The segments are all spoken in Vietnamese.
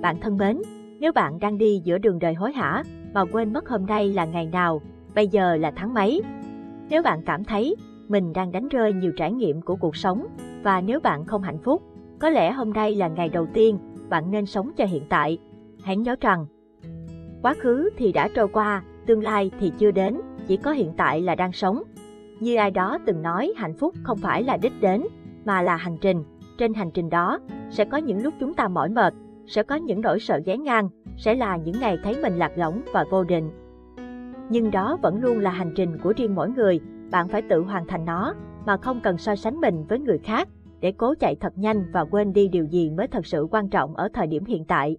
Bạn thân mến, nếu bạn đang đi giữa đường đời hối hả mà quên mất hôm nay là ngày nào, bây giờ là tháng mấy. Nếu bạn cảm thấy mình đang đánh rơi nhiều trải nghiệm của cuộc sống và nếu bạn không hạnh phúc, có lẽ hôm nay là ngày đầu tiên bạn nên sống cho hiện tại. Hãy nhớ rằng, quá khứ thì đã trôi qua, tương lai thì chưa đến, chỉ có hiện tại là đang sống. Như ai đó từng nói hạnh phúc không phải là đích đến, mà là hành trình. Trên hành trình đó, sẽ có những lúc chúng ta mỏi mệt, sẽ có những nỗi sợ ghé ngang, sẽ là những ngày thấy mình lạc lõng và vô định. Nhưng đó vẫn luôn là hành trình của riêng mỗi người, bạn phải tự hoàn thành nó, mà không cần so sánh mình với người khác, để cố chạy thật nhanh và quên đi điều gì mới thật sự quan trọng ở thời điểm hiện tại.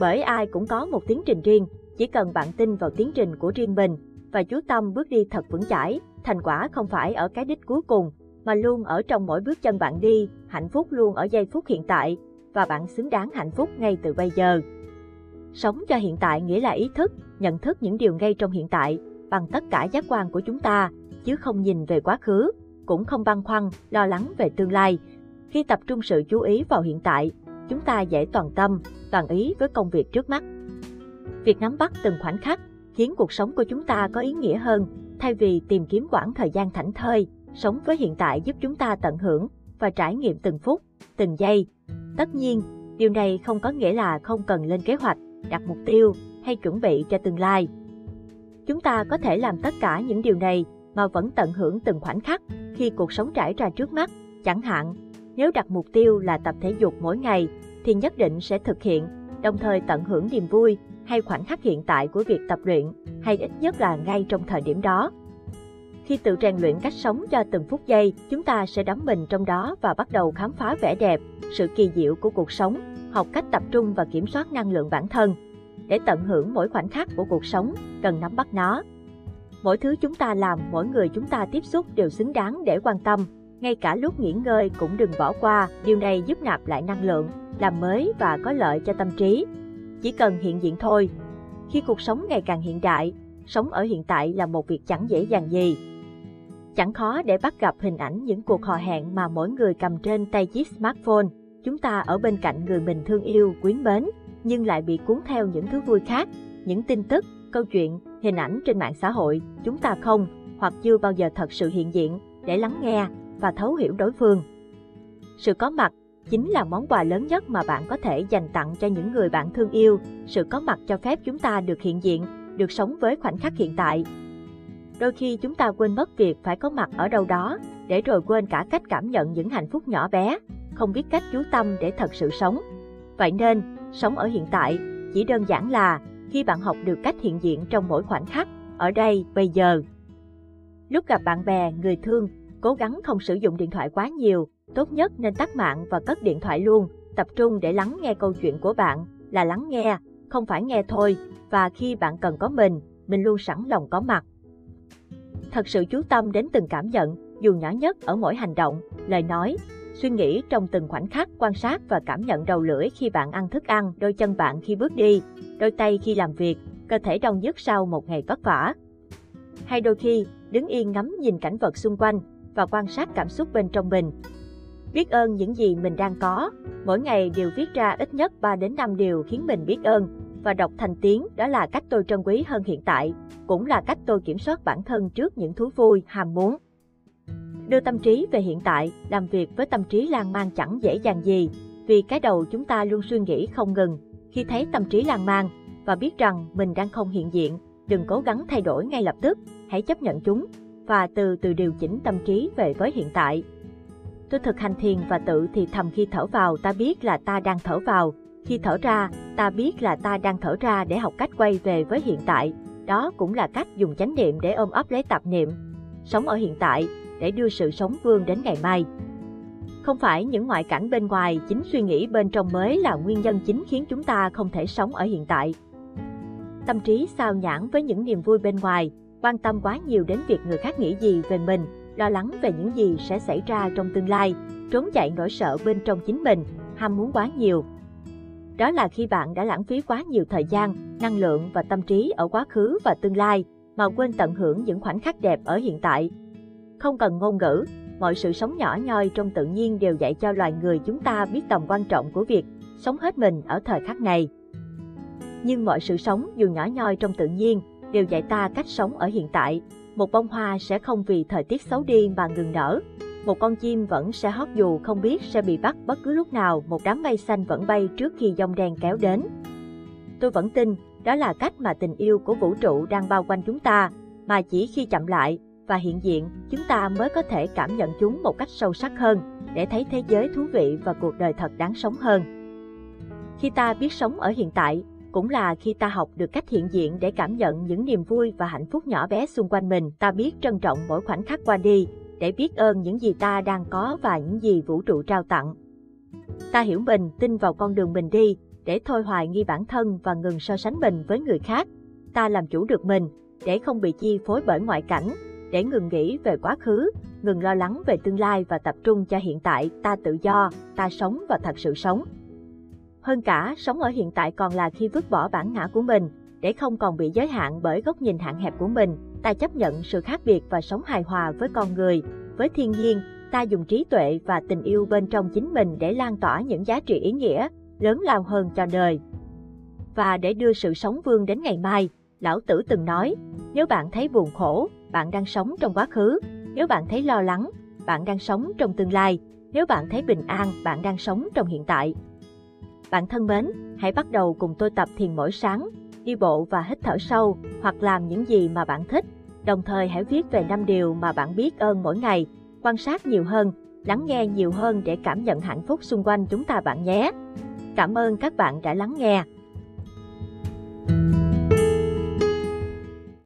Bởi ai cũng có một tiến trình riêng, chỉ cần bạn tin vào tiến trình của riêng mình và chú tâm bước đi thật vững chãi, thành quả không phải ở cái đích cuối cùng, mà luôn ở trong mỗi bước chân bạn đi, hạnh phúc luôn ở giây phút hiện tại, và bạn xứng đáng hạnh phúc ngay từ bây giờ. Sống cho hiện tại nghĩa là ý thức, nhận thức những điều ngay trong hiện tại, bằng tất cả giác quan của chúng ta, chứ không nhìn về quá khứ, cũng không băn khoăn, lo lắng về tương lai. Khi tập trung sự chú ý vào hiện tại, chúng ta dễ toàn tâm, toàn ý với công việc trước mắt. Việc nắm bắt từng khoảnh khắc khiến cuộc sống của chúng ta có ý nghĩa hơn, thay vì tìm kiếm quãng thời gian thảnh thơi, sống với hiện tại giúp chúng ta tận hưởng và trải nghiệm từng phút, từng giây. Tất nhiên, điều này không có nghĩa là không cần lên kế hoạch, đặt mục tiêu hay chuẩn bị cho tương lai. Chúng ta có thể làm tất cả những điều này mà vẫn tận hưởng từng khoảnh khắc khi cuộc sống trải ra trước mắt. Chẳng hạn, nếu đặt mục tiêu là tập thể dục mỗi ngày thì nhất định sẽ thực hiện, đồng thời tận hưởng niềm vui hay khoảnh khắc hiện tại của việc tập luyện, hay ít nhất là ngay trong thời điểm đó. Khi tự rèn luyện cách sống cho từng phút giây, chúng ta sẽ đắm mình trong đó và bắt đầu khám phá vẻ đẹp, sự kỳ diệu của cuộc sống, học cách tập trung và kiểm soát năng lượng bản thân. Để tận hưởng mỗi khoảnh khắc của cuộc sống, cần nắm bắt nó. Mỗi thứ chúng ta làm, mỗi người chúng ta tiếp xúc đều xứng đáng để quan tâm. Ngay cả lúc nghỉ ngơi cũng đừng bỏ qua, điều này giúp nạp lại năng lượng, làm mới và có lợi cho tâm trí. Chỉ cần hiện diện thôi. Khi cuộc sống ngày càng hiện đại, sống ở hiện tại là một việc chẳng dễ dàng gì. Chẳng khó để bắt gặp hình ảnh những cuộc hò hẹn mà mỗi người cầm trên tay chiếc smartphone. Chúng ta ở bên cạnh người mình thương yêu, quyến mến, nhưng lại bị cuốn theo những thứ vui khác, những tin tức, câu chuyện, hình ảnh trên mạng xã hội. Chúng ta không, hoặc chưa bao giờ thật sự hiện diện để lắng nghe và thấu hiểu đối phương. Sự có mặt chính là món quà lớn nhất mà bạn có thể dành tặng cho những người bạn thương yêu. Sự có mặt cho phép chúng ta được hiện diện, được sống với khoảnh khắc hiện tại. Đôi khi chúng ta quên mất việc phải có mặt ở đâu đó, để rồi quên cả cách cảm nhận những hạnh phúc nhỏ bé, không biết cách chú tâm để thật sự sống. Vậy nên, sống ở hiện tại chỉ đơn giản là khi bạn học được cách hiện diện trong mỗi khoảnh khắc, ở đây, bây giờ. Lúc gặp bạn bè, người thương, cố gắng không sử dụng điện thoại quá nhiều, tốt nhất nên tắt mạng và cất điện thoại luôn, tập trung để lắng nghe câu chuyện của bạn, là lắng nghe, không phải nghe thôi, và khi bạn cần có mình, mình luôn sẵn lòng có mặt. Thật sự chú tâm đến từng cảm nhận, dù nhỏ nhất ở mỗi hành động, lời nói, suy nghĩ trong từng khoảnh khắc quan sát và cảm nhận đầu lưỡi khi bạn ăn thức ăn, đôi chân bạn khi bước đi, đôi tay khi làm việc, cơ thể đông nhức sau một ngày vất vả. Hay đôi khi, đứng yên ngắm nhìn cảnh vật xung quanh và quan sát cảm xúc bên trong mình. Biết ơn những gì mình đang có, mỗi ngày đều viết ra ít nhất 3 đến 5 điều khiến mình biết ơn và đọc thành tiếng, đó là cách tôi trân quý hơn hiện tại, cũng là cách tôi kiểm soát bản thân trước những thú vui, ham muốn. Đưa tâm trí về hiện tại, làm việc với tâm trí lan man chẳng dễ dàng gì, vì cái đầu chúng ta luôn suy nghĩ không ngừng. Khi thấy tâm trí lan man và biết rằng mình đang không hiện diện, đừng cố gắng thay đổi ngay lập tức, hãy chấp nhận chúng và từ từ điều chỉnh tâm trí về với hiện tại. Tôi thực hành thiền và tự thì thầm khi thở vào ta biết là ta đang thở vào, khi thở ra, ta biết là ta đang thở ra để học cách quay về với hiện tại. Đó cũng là cách dùng chánh niệm để ôm ấp lấy tạp niệm. Sống ở hiện tại, để đưa sự sống vương đến ngày mai. Không phải những ngoại cảnh bên ngoài, chính suy nghĩ bên trong mới là nguyên nhân chính khiến chúng ta không thể sống ở hiện tại. Tâm trí sao nhãn với những niềm vui bên ngoài, quan tâm quá nhiều đến việc người khác nghĩ gì về mình, lo lắng về những gì sẽ xảy ra trong tương lai, trốn chạy nỗi sợ bên trong chính mình, ham muốn quá nhiều. Đó là khi bạn đã lãng phí quá nhiều thời gian, năng lượng và tâm trí ở quá khứ và tương lai, mà quên tận hưởng những khoảnh khắc đẹp ở hiện tại. Không cần ngôn ngữ, mọi sự sống nhỏ nhoi trong tự nhiên đều dạy cho loài người chúng ta biết tầm quan trọng của việc sống hết mình ở thời khắc này. Nhưng mọi sự sống dù nhỏ nhoi trong tự nhiên đều dạy ta cách sống ở hiện tại. Một bông hoa sẽ không vì thời tiết xấu đi mà ngừng nở. Một con chim vẫn sẽ hót dù không biết sẽ bị bắt bất cứ lúc nào một đám mây xanh vẫn bay trước khi dòng đen kéo đến. Tôi vẫn tin đó là cách mà tình yêu của vũ trụ đang bao quanh chúng ta, mà chỉ khi chậm lại và hiện diện, chúng ta mới có thể cảm nhận chúng một cách sâu sắc hơn, để thấy thế giới thú vị và cuộc đời thật đáng sống hơn. Khi ta biết sống ở hiện tại, cũng là khi ta học được cách hiện diện để cảm nhận những niềm vui và hạnh phúc nhỏ bé xung quanh mình. Ta biết trân trọng mỗi khoảnh khắc qua đi, để biết ơn những gì ta đang có và những gì vũ trụ trao tặng. Ta hiểu mình, tin vào con đường mình đi, để thôi hoài nghi bản thân và ngừng so sánh mình với người khác. Ta làm chủ được mình, để không bị chi phối bởi ngoại cảnh, để ngừng nghĩ về quá khứ, ngừng lo lắng về tương lai và tập trung cho hiện tại, ta tự do, ta sống và thật sự sống. Hơn cả, sống ở hiện tại còn là khi vứt bỏ bản ngã của mình, để không còn bị giới hạn bởi góc nhìn hạn hẹp của mình, ta chấp nhận sự khác biệt và sống hài hòa với con người, với thiên nhiên, ta dùng trí tuệ và tình yêu bên trong chính mình để lan tỏa những giá trị ý nghĩa, lớn lao hơn cho đời. Và để đưa sự sống vương đến ngày mai, Lão Tử từng nói, nếu bạn thấy buồn khổ, bạn đang sống trong quá khứ, nếu bạn thấy lo lắng, bạn đang sống trong tương lai, nếu bạn thấy bình an, bạn đang sống trong hiện tại. Bạn thân mến, hãy bắt đầu cùng tôi tập thiền mỗi sáng, đi bộ và hít thở sâu, hoặc làm những gì mà bạn thích. Đồng thời hãy viết về năm điều mà bạn biết ơn mỗi ngày, quan sát nhiều hơn, lắng nghe nhiều hơn để cảm nhận hạnh phúc xung quanh chúng ta bạn nhé. Cảm ơn các bạn đã lắng nghe. thank you